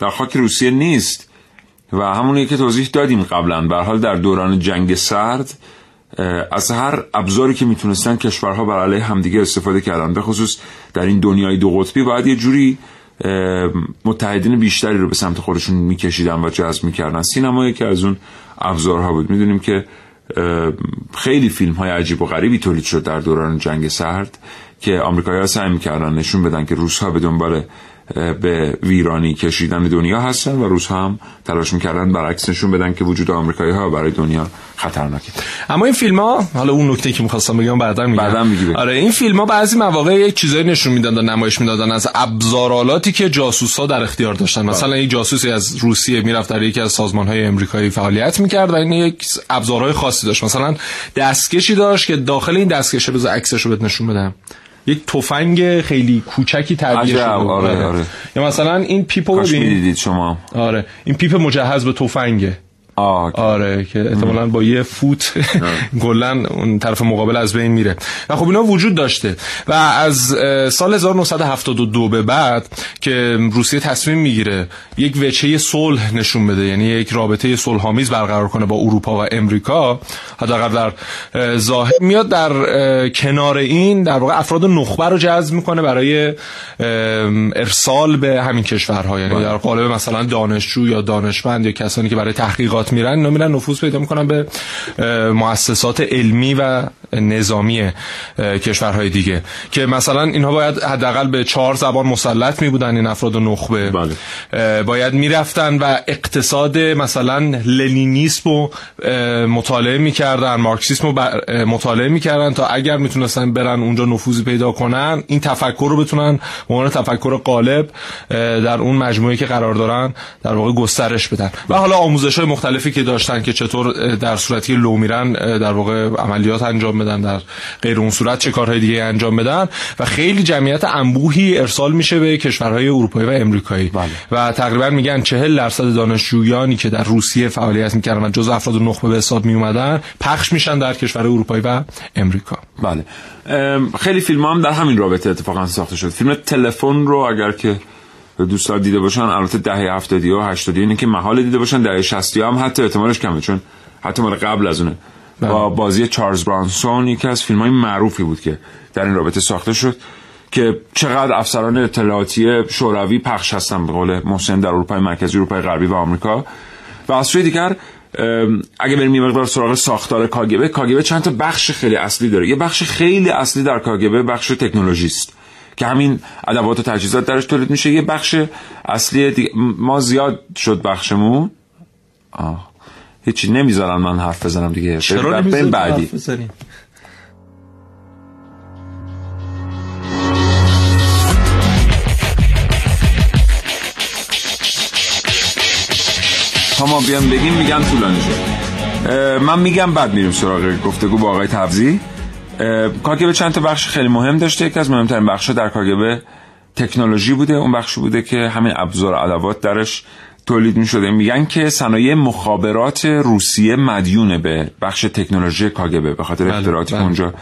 Speaker 2: در خاک روسیه نیست و همونی که توضیح دادیم قبلا. به حال در دوران جنگ سرد از هر ابزاری که می‌تونستن کشورها بر علیه همدیگه استفاده کردن. به خصوص در این دنیای دو قطبی باید یه جوری متحدین بیشتری رو به سمت خودشون میکشیدن و جذب می‌کردن. سینما که از اون ابزارها بود. می‌دونیم که خیلی فیلم های عجیب و غریبی تولید شد در دوران جنگ سرد که آمریکایی‌ها سعی می‌کردن نشون بدن که روس‌ها به دنبال به ویرانی کشیدن دنیا هستن و روس هم تلاش می‌کردن برعکس نشون بدن که وجود آمریکایی ها برای دنیا خطرناکه.
Speaker 4: اما این فیلم ها حالا اون نکته که می‌خواستم بگم بعدا میگم.
Speaker 2: بعدا میگی
Speaker 4: آره این فیلم ها بعضی مواقع یک چیزایی نشون می‌دادن نمایش می‌دادن از ابزارالاتی که جاسوس ها در اختیار داشتن. بله. مثلا یک جاسوسی از روسیه می‌رفت در یکی از سازمان های امریکایی فعالیت می‌کرد و این یک ابزارهای خاصی داشت. مثلا دستکشی داشت که داخل این دستکشه بذار عکسش رو نشون بدم. یک تفنگ خیلی کوچکی تعبیه شده.
Speaker 2: آره آره. آره.
Speaker 4: یا مثلا این پیپو
Speaker 2: ببین شما.
Speaker 4: آره. این پیپ مجهز به تفنگه. آره که احتمالا با یه فوت گلن اون طرف مقابل از بین میره. و خب اینا وجود داشته. و از سال 1972 به بعد که روسیه تصمیم می‌گیره یک وچه صلح نشون بده یعنی یک رابطه صلحآمیز برقرار کنه با اروپا و امریکا حداقل در ظاهر میاد در کنار این در واقع افراد نخبه رو جذب می‌کنه برای ارسال به همین کشورها. یعنی بله. در قالب مثلا دانشجو یا دانشمند یا کسانی که برای تحقیقات میرن اینا میرن نفوذ پیدا می‌کنن به مؤسسات علمی و نظامی کشورهای دیگه. که مثلا اینها باید حداقل به چهار زبان مسلط می بودن این افراد نخبه.
Speaker 2: بله.
Speaker 4: باید می‌رفتن و اقتصاد مثلا لنینیسم رو مطالعه می‌کردن مارکسیسم رو مطالعه می‌کردن تا اگر می‌تونستن برن اونجا نفوذی پیدا کنن این تفکر رو بتونن عنوان تفکر غالب در اون مجموعه که قرار دارن در واقع گسترش بدن. و حالا آموزش های مختلفی که داشتن که چطور در صورتی لو میرن در واقع عملیات انجام بدن در غیر اون صورت چه کارهای دیگه انجام بدن. و خیلی جمعیت انبوهی ارسال میشه به کشورهای اروپایی و امریکایی.
Speaker 2: بله.
Speaker 4: و تقریبا میگن 40 درصد دانشجویانی که در روسیه فعالیت می‌کردن و جز افراد نخبه به حساب می اومدن پخش میشن در کشور اروپایی و امریکا.
Speaker 2: بله. خیلی فیلم هم در همین رابطه اتفاقا ساخته شد. فیلم تلفن رو اگر که دوستان دیده باشن البته دهه 70 و 80 اینه که محال دیده باشن دهه 60 هم حتی احتمالش کمه چون حتی مال قبل از اونه. با بازی چارلز برانسون یکی از فیلم های معروفی بود که در این رابطه ساخته شد که چقدر افسران اطلاعاتی شوروی پخش هستن به قول محسن در اروپای مرکزی اروپای غربی و آمریکا. و از سوی دیگر اگه بریم یه مقدار سراغ ساختار کاگبه کاگبه چند تا بخش خیلی اصلی داره. یه بخش خیلی اصلی در کاگبه بخش تکنولوژی است که همین ادوات و تجهیزات درش تولید میشه. یه بخش اصلی دیگه ما زیاد شد بخشمون. آه. هیچی نمی‌ذارن من حرف بزنم دیگه.
Speaker 4: چرا بعدی.
Speaker 2: تا ما بیان بگیم میگن طولانی شد. من میگم بعد میریم سراغ گفتگو با آقای تفزی کاگبه چند تا بخش خیلی مهم داشته. یکی از مهمترین بخش در کاگبه تکنولوژی بوده. اون بخش بوده که همین ابزار ادوات درش تولید می شده میگن که صنایع مخابرات روسیه مدیونه به بخش تکنولوژی کاگبه به خاطر بله، اختراعاتی که بله. اونجا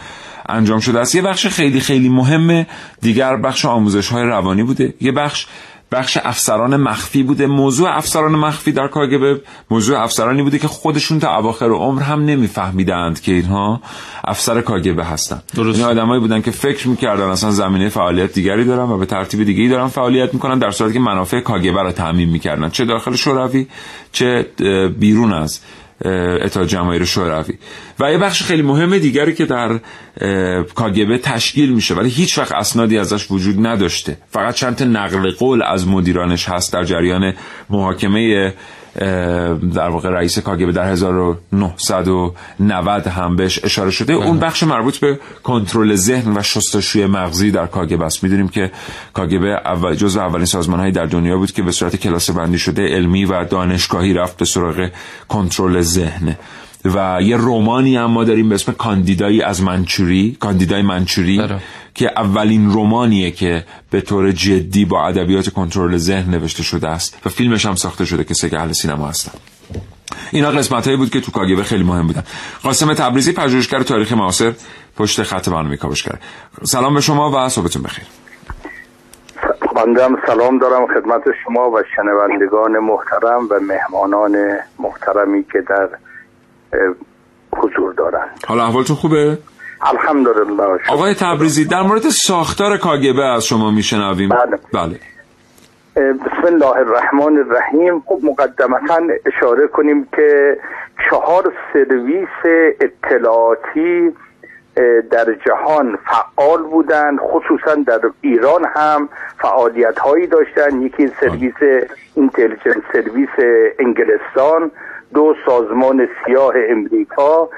Speaker 2: انجام شده است. یه بخش خیلی خیلی مهمه دیگر بخش آموزش های روانی بوده. یه بخش بخش افسران مخفی بوده. موضوع افسران مخفی در کاگبه موضوع افسرانی بوده که خودشون تا اواخر عمر هم نمیفهمیدند که اینها افسر کاگبه هستن.
Speaker 4: درست.
Speaker 2: این آدمایی بودن که فکر می‌کردن اصلا زمینه فعالیت دیگری دارن و به ترتیب دیگری دارن فعالیت می‌کنن در صورتی که منافع کاگبه رو تعمین می‌کردن. چه داخل شوروی چه بیرون از اتحاد جماهیر شوروی. و یه بخش خیلی مهم دیگری که در کاگبه تشکیل میشه ولی هیچ وقت اسنادی ازش وجود نداشته. فقط چند نقل قول از مدیرانش هست در جریان محاکمه در واقع رئیس کاگبه در 1990 هم بهش اشاره شده اون بله. بخش مربوط به کنترل ذهن و شستشوی مغزی در کاگبه است می‌دونیم که کاگبه اول جزو اولین سازمان هایی در دنیا بود که به صورت کلاس بندی شده علمی و دانشگاهی رفت به سراغ کنترل ذهن و یه رومانی هم ما داریم به اسم کاندیدایی از منچوری کاندیدای منچوری
Speaker 4: بله.
Speaker 2: که اولین رومانیه که به طور جدی با ادبیات کنترل ذهن نوشته شده است و فیلمش هم ساخته شده که اهل سینما هستن. اینا قسمت هایی بود که تو کاگبه خیلی مهم بودن. قاسم تبریزی پژوهشگر تاریخ معاصر پشت خط برنامه کاوشگر سلام به شما و صبحتون بخیر.
Speaker 14: بنده سلام دارم خدمت شما و شنوندگان محترم و مهمانان محترمی که در حضور دارند.
Speaker 2: حالا احوالتون خوبه؟
Speaker 14: الحمدلله.
Speaker 2: آقای تبریزی در مورد ساختار کاگبه از شما میشنویم.
Speaker 14: بله.
Speaker 2: بله.
Speaker 14: بسم الله الرحمن الرحیم خب مقدمتا اشاره کنیم که چهار سرویس اطلاعاتی در جهان فعال بودند خصوصا در ایران هم فعالیت هایی داشتن یکی سرویس اینتلیجنس سرویس انگلستان دو سازمان سیاه امریکا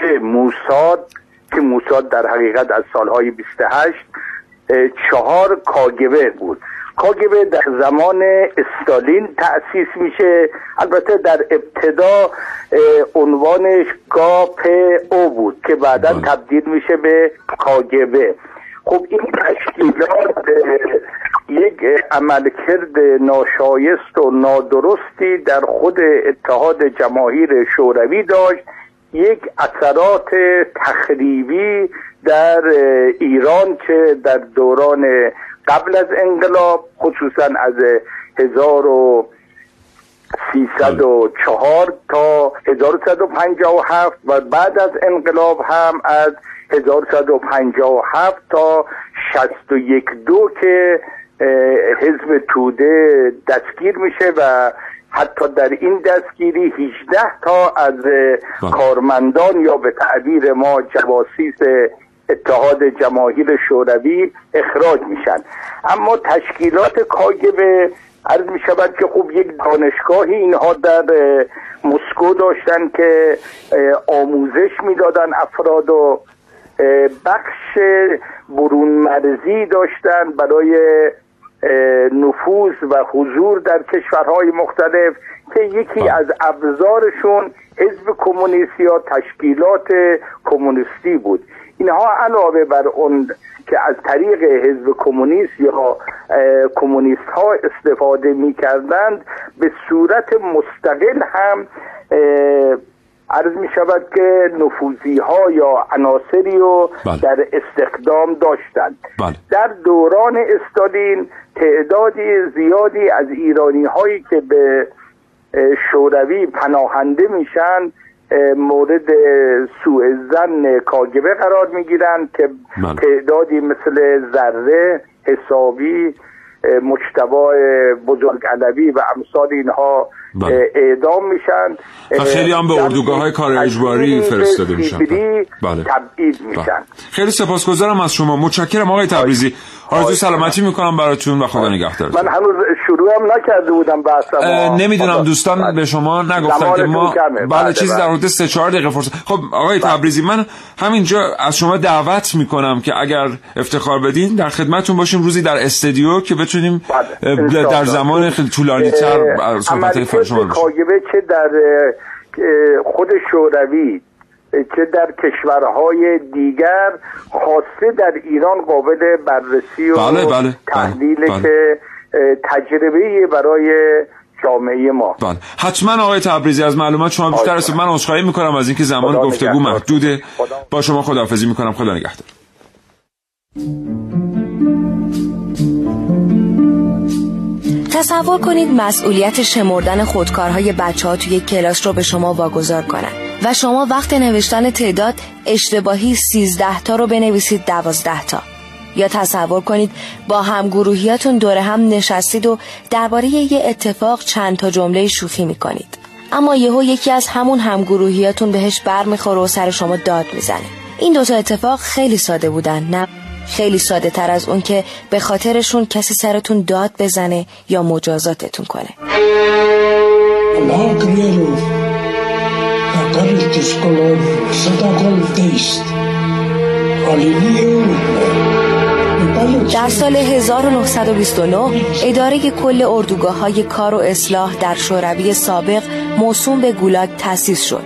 Speaker 14: سه موساد. که موساد در حقیقت از سالهای 28 چهار کاگبه بود. کاگبه در زمان استالین تأسیس میشه. البته در ابتدا عنوانش گاپ او بود که بعدا تبدیل میشه به کاگبه. خب این تشکیلات یک عملکرد ناشایست و نادرستی در خود اتحاد جماهیر شوروی داشت. یک اثرات تخریبی در ایران که در دوران قبل از انقلاب خصوصا از 1304 تا 1157 و بعد از انقلاب هم از 1157 تا 61 دو که حزب توده دستگیر میشه و حتی در این دستگیری 18 تا از کارمندان یا به تعبیر ما جواسیس اتحاد جماهیر شوروی اخراج میشن. اما تشکیلات کاگبه عرض می شود که خوب یک دانشگاهی اینها در مسکو داشتن که آموزش می‌دادن افراد و بخش برون مرزی داشتن برای نفوذ و حضور در کشورهای مختلف که یکی از ابزارشون حزب کمونیست یا تشکیلات کمونیستی بود اینها علاوه بر اون که از طریق حزب کمونیست یا کمونیست ها استفاده می کردند به صورت مستقل هم عرض می شود که نفوذی ها یا عناصری رو
Speaker 2: بله.
Speaker 14: در استخدام داشتند
Speaker 2: بله.
Speaker 14: در دوران استالین تعدادی زیادی از ایرانی هایی که به شوروی پناهنده میشن مورد سوء زن کاگبه قرار می‌گیرند که
Speaker 2: بله.
Speaker 14: تعدادی مثل ذره حسابی مجتبا بزرگ علوی و امثال اینها
Speaker 2: بله.
Speaker 14: اعدام میشن
Speaker 2: و خیلی هم به اردوگاه های کار اجباری فرستاده میشن بله.
Speaker 14: تبعید میشن
Speaker 2: خیلی سپاسگزارم از شما متشکرم آقای تبریزی آرزوی سلامتی می‌کنم براتون و خدا نگهدارتون.
Speaker 14: من هنوز شروع هم نکرده بودم بحثم
Speaker 2: نمی‌دونم دوستان به شما نگفتن که ما
Speaker 14: کمه.
Speaker 2: بله
Speaker 14: بله،
Speaker 2: چیزی
Speaker 14: بله.
Speaker 2: در حدود 3 4 دقیقه فرصت. خب آقای تبریزی من همینجا از شما دعوت می‌کنم که اگر افتخار بدین در خدمتتون باشیم. روزی در استودیو که بتونیم. در زمان خیلی طولانی تر صحبت شما
Speaker 14: چه در خود شوروی چه در کشورهای دیگر خاصه در ایران قابل بررسی و
Speaker 2: بله، بله،
Speaker 14: تحلیل
Speaker 2: بله، بله.
Speaker 14: که تجربه برای جامعه ما.
Speaker 2: بله. حتما آقای تبریزی از معلومات شما بیشتر است من عذرخواهی می‌کنم از اینکه زمان گفتگو. محدوده با شما خداحافظی می‌کنم. خدا نگهدار.
Speaker 15: تصور کنید مسئولیت شمردن خودکارهای بچه ها توی کلاس رو به شما واگذار کنن. و شما وقت نوشتن تعداد اشتباهی 13 تا رو بنویسید 12 تا. یا تصور کنید با همگروهیاتون دور هم نشستید و درباره یه اتفاق چند تا جمله شوخی می‌کنید. اما یهو یکی از همون همگروهیاتون بهش بر می‌خوره و سر شما داد می‌زنه. این دوتا اتفاق خیلی ساده بودن نه؟ خیلی ساده تر از اون که به خاطرشون کسی سرتون داد بزنه یا مجازاتتون کنه.
Speaker 16: Lá criaram a carne escolar Sadaqal Taste.
Speaker 15: در سال 1929 اداره کل اردوگاه های کار و اصلاح در شوروی سابق موسوم به گولاگ تأسیس شد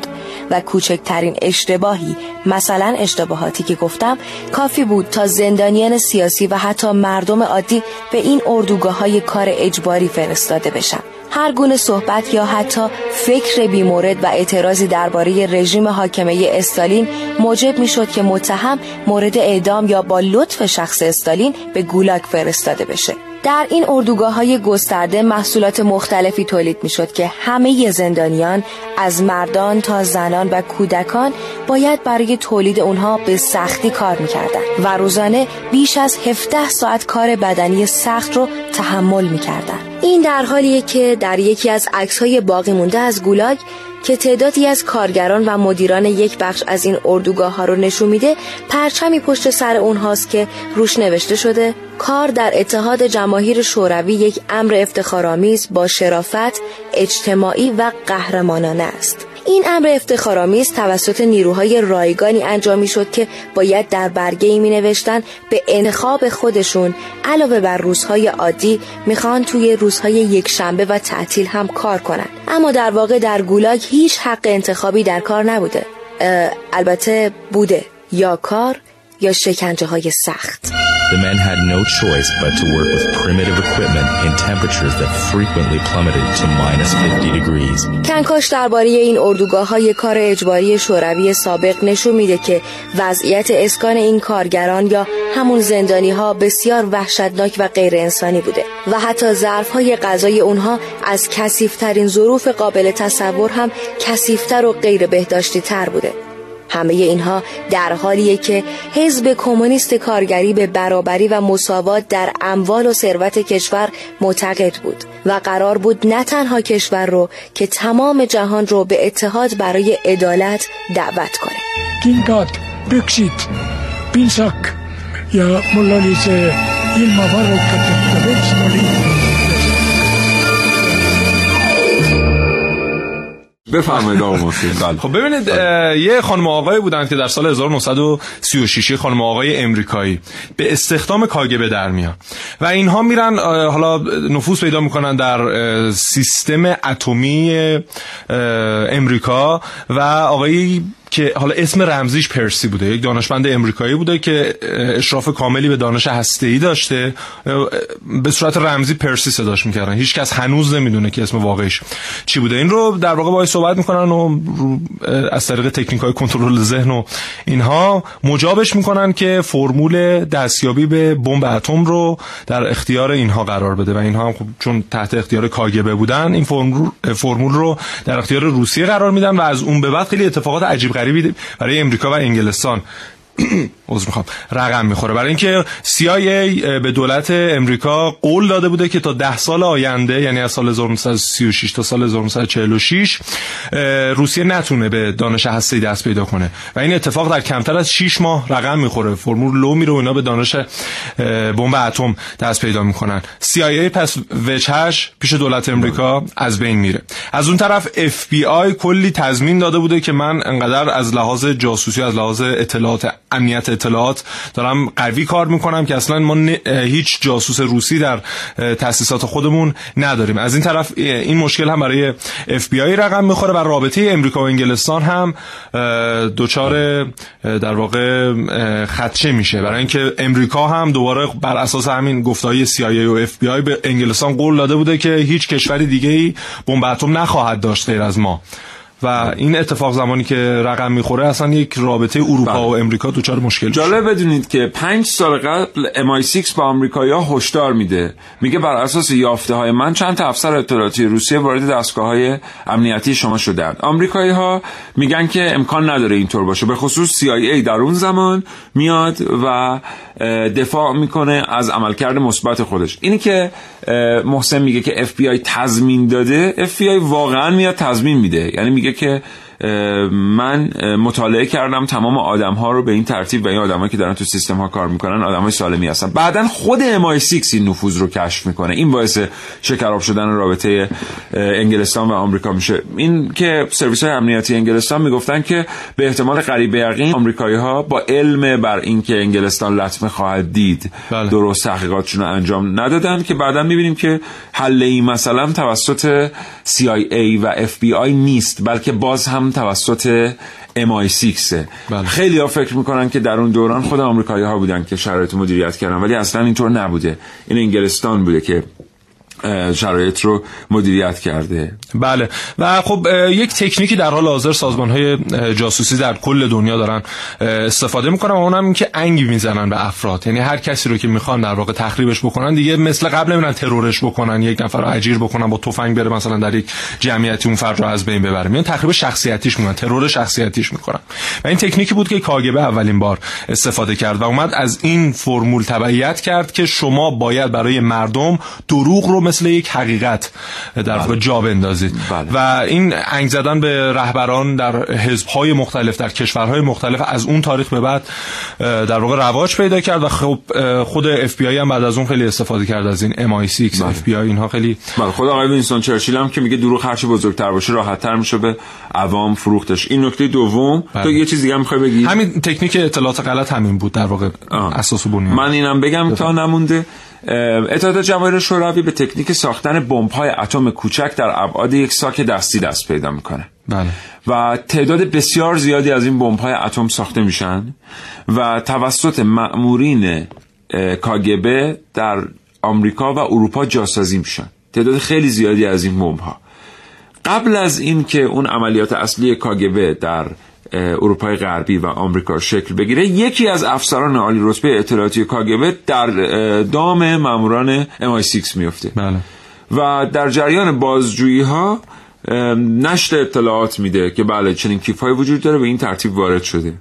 Speaker 15: و کوچکترین اشتباهی مثلا اشتباهاتی که گفتم کافی بود تا زندانیان سیاسی و حتی مردم عادی به این اردوگاه های کار اجباری فرستاده بشن. هر گونه صحبت یا حتی فکر بیمورد و اعتراضی درباره رژیم حاکمه استالین موجب می‌شد که متهم مورد اعدام یا با لطف شخص استالین به گولاگ فرستاده بشه. در این اردوگاه های گسترده محصولات مختلفی تولید می شد که همه زندانیان از مردان تا زنان و کودکان باید برای تولید اونها به سختی کار می کردن و روزانه بیش از 17 ساعت کار بدنی سخت رو تحمل می کردن. این در حالیه که در یکی از عکس های باقی مونده از گولاگ که تعدادی از کارگران و مدیران یک بخش از این اردوگاه ها رو نشون میده پرچمی پشت سر اونهاست که روش نوشته شده کار در اتحاد جماهیر شوروی یک امر افتخارآمیز با شرافت اجتماعی و قهرمانانه است. این امر افتخارآمیز توسط نیروهای رایگانی انجام می شد که باید در برگه ای می نوشتن به انتخاب خودشون. علاوه بر روزهای عادی می‌خوان توی روزهای یک شنبه و تعطیل هم کار کنند. اما در واقع در گولاگ هیچ حق انتخابی در کار نبوده. البته بوده. یا کار یا شکنجه های سخت
Speaker 17: The men had no choice but to work with primitive equipment in temperatures that frequently plummeted to minus 50 degrees.
Speaker 15: کنکاش درباره این اردوگاه های کار اجباری شوروی سابق نشون میده که وضعیت اسکان این کارگران یا همون زندانی ها بسیار وحشتناک و غیر انسانی بوده و حتی ظرف های غذای اونها از کسیفترین ظروف قابل تصور هم کسیفتر و غیر بهداشتی تر بوده همه اینها در حالیه که حزب کمونیست کارگری به برابری و مساوات در اموال و ثروت کشور معتقد بود و قرار بود نه تنها کشور رو که تمام جهان رو به اتحاد برای عدالت دعوت کنه.
Speaker 16: دینگات بکشید بینساک یا ملالیز ایلما
Speaker 2: بفرمایید آقا
Speaker 4: بله. خب ببینید یه خانم آقای بودن که در سال 1936 خانم آقای امریکایی به استخدام کاگبه در میان. و اینها میرن حالا نفوذ پیدا می‌کنن در سیستم اتمی امریکا و آقای که حالا اسم رمزیش پرسی بوده یک دانشمند امریکایی بوده که اشراف کاملی به دانش ای داشته. به صورت رمزی پرسی صداش می‌کردن. هیچ کس هنوز نمی‌دونه که اسم واقعیش چی بوده. این رو در واقع باید صحبت می‌کنن و از طریق تکنیک های کنترل ذهن و اینها مجابش می‌کنن که فرمول دستیابی به بمب اتم رو در اختیار اینها قرار بده. و اینها هم خب چون تحت اختیار کاگبه بودن این فرمول رو در اختیار روسیه قرار میدن و از اون به بعد خیلی اتفاقات عجیب غریبی برای امریکا و انگلستان. عذر می‌خوام. رقم می‌خوره. برای اینکه CIA به دولت امریکا قول داده بوده که تا ده سال آینده یعنی از سال 1936 تا سال 1946 روسیه نتونه به دانش هسته دست پیدا کنه. و این اتفاق در کمتر از 6 ماه رقم می‌خوره. فرمول لو میره و اینا به دانش بمب اتم دست پیدا می‌کنن. CIA پس وچهش پیش دولت امریکا از بین میره. از اون طرف FBI کلی تضمین داده بوده که من انقدر از لحاظ جاسوسی از لحاظ اطلاعات امنیت اطلاعات. دارم قوی کار می‌کنم که اصلا ما هیچ جاسوس روسی در تاسیسات خودمون نداریم. از این طرف این مشکل هم برای اف بی آی رقم می‌خوره و رابطه امریکا و انگلستان هم دچار در واقع خدشه میشه. برای اینکه امریکا هم دوباره بر اساس همین گفته‌های CIA و اف بی آی به انگلستان قول داده بوده که هیچ کشور دیگه ای بمب اتم نخواهد داشت غیر از ما. و این اتفاق زمانی که رقم می‌خوره اصلا یک رابطه اروپا بله. و امریکا دچار مشکل
Speaker 2: جالب بدونید که پنج سال قبل MI6 با ها هشدار میده. میگه بر اساس یافته های من چند تا افسر اطلاعاتی روسیه وارد دستگاه های امنیتی شما شدن آمریکایی ها میگن که امکان نداره اینطور باشه. به خصوص CIA در اون زمان میاد و دفاع می‌کنه از عملکرد مثبت خودش. اینی که محسن میگه که FBI تضمین داده FBI واقعا میاد تضمین میده. یعنی میگه که من مطالعه کردم تمام آدم ها رو به این ترتیب و این آدمایی که دارن تو سیستم ها کار می‌کنن آدم های سالمی هستن. بعدا خود MI6 این نفوذ رو کشف می‌کنه. این باعث شکراب شدن رابطه انگلستان و آمریکا میشه. این که سرویس های امنیتی انگلستان می‌گفتن که به احتمال قریب یقین آمریکایی ها با علم بر اینکه انگلستان لطمه خواهد دید بله. درست تحقیقاتشون رو انجام ندادن که بعدا می‌بینیم که حل این مثلا توسط CIA و FBI نیست بلکه باز هم توسط MI6 بله. خیلی ها فکر می‌کنن که در اون دوران خود آمریکایی ها بودن که شرایط مدیریت کردن ولی اصلا اینطور نبوده این انگلستان بوده که شرایط رو مدیریت کرده.
Speaker 4: بله. و خب یک تکنیکی در حال حاضر سازمان های جاسوسی در کل دنیا دارن استفاده می‌کنن و اونم این که انگ می‌زنن به افراد. یعنی هر کسی رو که می‌خوان در واقع تخریبش بکنن دیگه مثل قبل نمیرن ترورش بکنن یک نفر رو اجیر بکنن با تفنگ بره مثلا در یک جمعیتی اون فرد رو از بین ببره میان تخریب شخصیتیش می‌کنن ترور شخصیتیش می‌کنن. و این تکنیکی بود که کاگبه اولین بار استفاده کرد و اومد از این فرمول تبعیت کرد که شما باید برای مردم دروغ رو مثل یک حقیقت در واقع جا بندازید.
Speaker 2: بله.
Speaker 4: و این انگ زدن به رهبران در حزب‌های مختلف در کشورهای مختلف از اون تاریخ به بعد در واقع رواج پیدا کرد و خب خود اف بی آی هم بعد از اون خیلی استفاده کرد از این MI6 FBI اینها خیلی
Speaker 2: بله خود آقای وینستون چرچیل هم که میگه دروغ هرچی بزرگتر باشه راحت‌تر میشه به عوام فروختش. این نکته دوم
Speaker 4: بله.
Speaker 2: تو یه چیز دیگه هم می‌خوای بگی؟
Speaker 4: همین تکنیک اطلاعات غلط همین بود در واقع اساس و بنیان
Speaker 2: من اینم بگم تا نمونده. اتحاد جماهیر شوروی به تکنیک ساختن بمب‌های اتم کوچک در ابعاد یک ساک دستی دست پیدا می‌کنه.
Speaker 4: بله.
Speaker 2: و تعداد بسیار زیادی از این بمب‌های اتم ساخته میشن و توسط مأمورین کاگبه در آمریکا و اروپا جاسازی میشن. تعداد خیلی زیادی از این بمب‌ها. قبل از این که اون عملیات اصلی کاگبه در اروپای غربی و آمریکا شکل بگیره. یکی از افسران عالی رتبه اطلاعاتی کاگبه در دام ماموران MI6 میفته.
Speaker 4: بله.
Speaker 2: و در جریان بازجویی ها نشر اطلاعات میده که بله چنین کیف های وجود داره به این ترتیب وارد شده.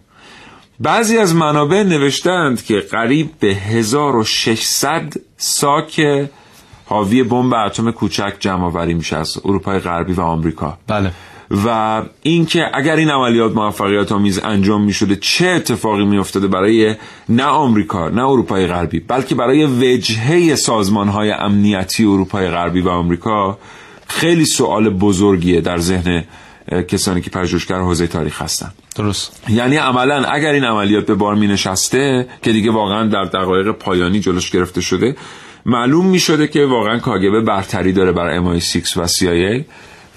Speaker 2: بعضی از منابع نوشتند که قریب به 1600 ساک حاوی بمب اتم کوچک جمع آوری میشه از اروپای غربی و آمریکا.
Speaker 4: بله.
Speaker 2: و اینکه اگر این عملیات موفقیت آمیز انجام می شده چه اتفاقی می افتاده برای نه آمریکا نه اروپای غربی بلکه برای وجهه سازمان های امنیتی اروپای غربی و آمریکا خیلی سوال بزرگیه در ذهن کسانی که پژوهشگر حوزه تاریخ هستن.
Speaker 4: درست.
Speaker 2: یعنی عملا اگر این عملیات به بار می نشسته که دیگه واقعا در دقایق پایانی جلوش گرفته شده معلوم می شده که واقعا کاگبه برتری داره بر MI6 و CIA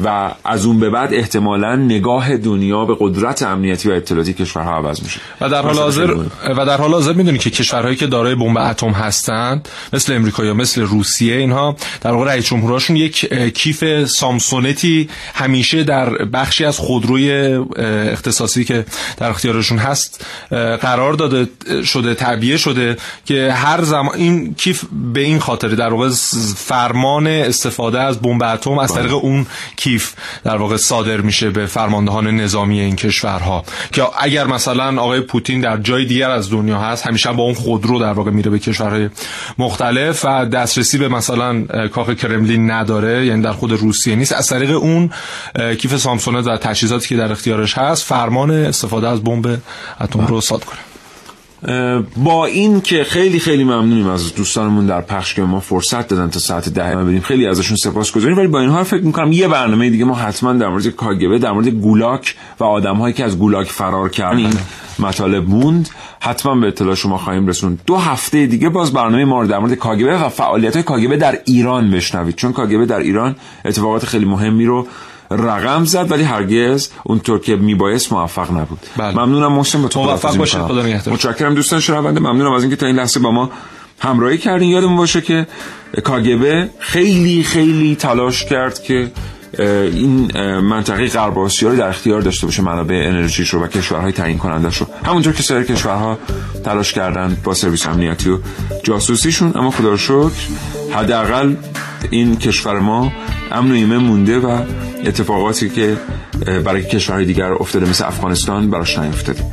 Speaker 2: و از اون به بعد احتمالا نگاه دنیا به قدرت امنیتی و اطلاعاتی کشورها عوض میشه.
Speaker 4: و در حال حاضر و در حال حاضر می‌دونی که کشورهایی که دارای بمب اتم هستند مثل امریکا یا مثل روسیه اینها در واقع رئیس جمهورشون یک کیف سامسونتی همیشه در بخشی از خودروی اختصاصی که در اختیارشون هست قرار داده شده تعبیه شده که هر زمان این کیف به این خاطر در واقع فرمان استفاده از بمب اتم از طریق اون کیف در واقع صادر میشه به فرماندهان نظامی این کشورها. که اگر مثلا آقای پوتین در جای دیگر از دنیا هست همیشه با اون خودرو در واقع میره به کشورهای مختلف و دسترسی به مثلا کاخ کرملین نداره یعنی در خود روسیه نیست. از طریق اون کیف سامسونت و تجهیزاتی که در اختیارش هست فرمان استفاده از بمب اتم رو صادر کنه.
Speaker 2: با این که خیلی خیلی ممنونیم از دوستانمون در پخش که ما فرصت دادن تا ساعت ده ما بریم. خیلی ازشون سپاسگزاریم ولی با این حال فکر می‌کنم یه برنامه دیگه ما حتما در مورد کاگبه در مورد گولاک و آدمهایی که از گولاک فرار کردن این مطالب موند حتما به اطلاع شما خواهیم رسون دو هفته دیگه باز برنامه ما رو در مورد کاگبه و فعالیت های کاگبه در ایران بشنوید چون کاگبه در ایران اتفاقات خیلی مهمی رو رقم زد ولی هرگز اونطور که میبایست موفق نبود.
Speaker 4: بله.
Speaker 2: ممنونم محسن به تو
Speaker 4: موفق باشید. خدا نگهدار.
Speaker 2: متشکرم دوستان شنونده ممنونم از اینکه تا این لحظه با ما همراهی کردین. یادمون باشه که کاگبه خیلی خیلی تلاش کرد که این منطقه غرب آسیا رو در اختیار داشته باشه منابع انرژیش رو و کشورهای تعیین کنندش رو همونطور که سایر کشورها تلاش کردن با سرویس امنیتی و جاسوسیشون. اما خدا رو شکر حداقل این کشور ما امن و ایمن مونده و اتفاقاتی که برای کشورهای دیگر افتاده مثل افغانستان براش نیفتاده.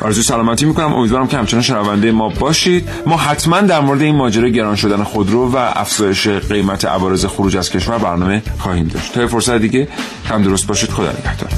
Speaker 2: آرزو سلامتی می‌کنم. امیدوارم که همچنان شنونده ما باشید. ما حتما در مورد این ماجرا گران شدن خودرو و افزایش قیمت عوارض خروج از کشور برنامه خواهیم داشت. تا فرصت دیگه هم درست باشید. خدا نگهدار.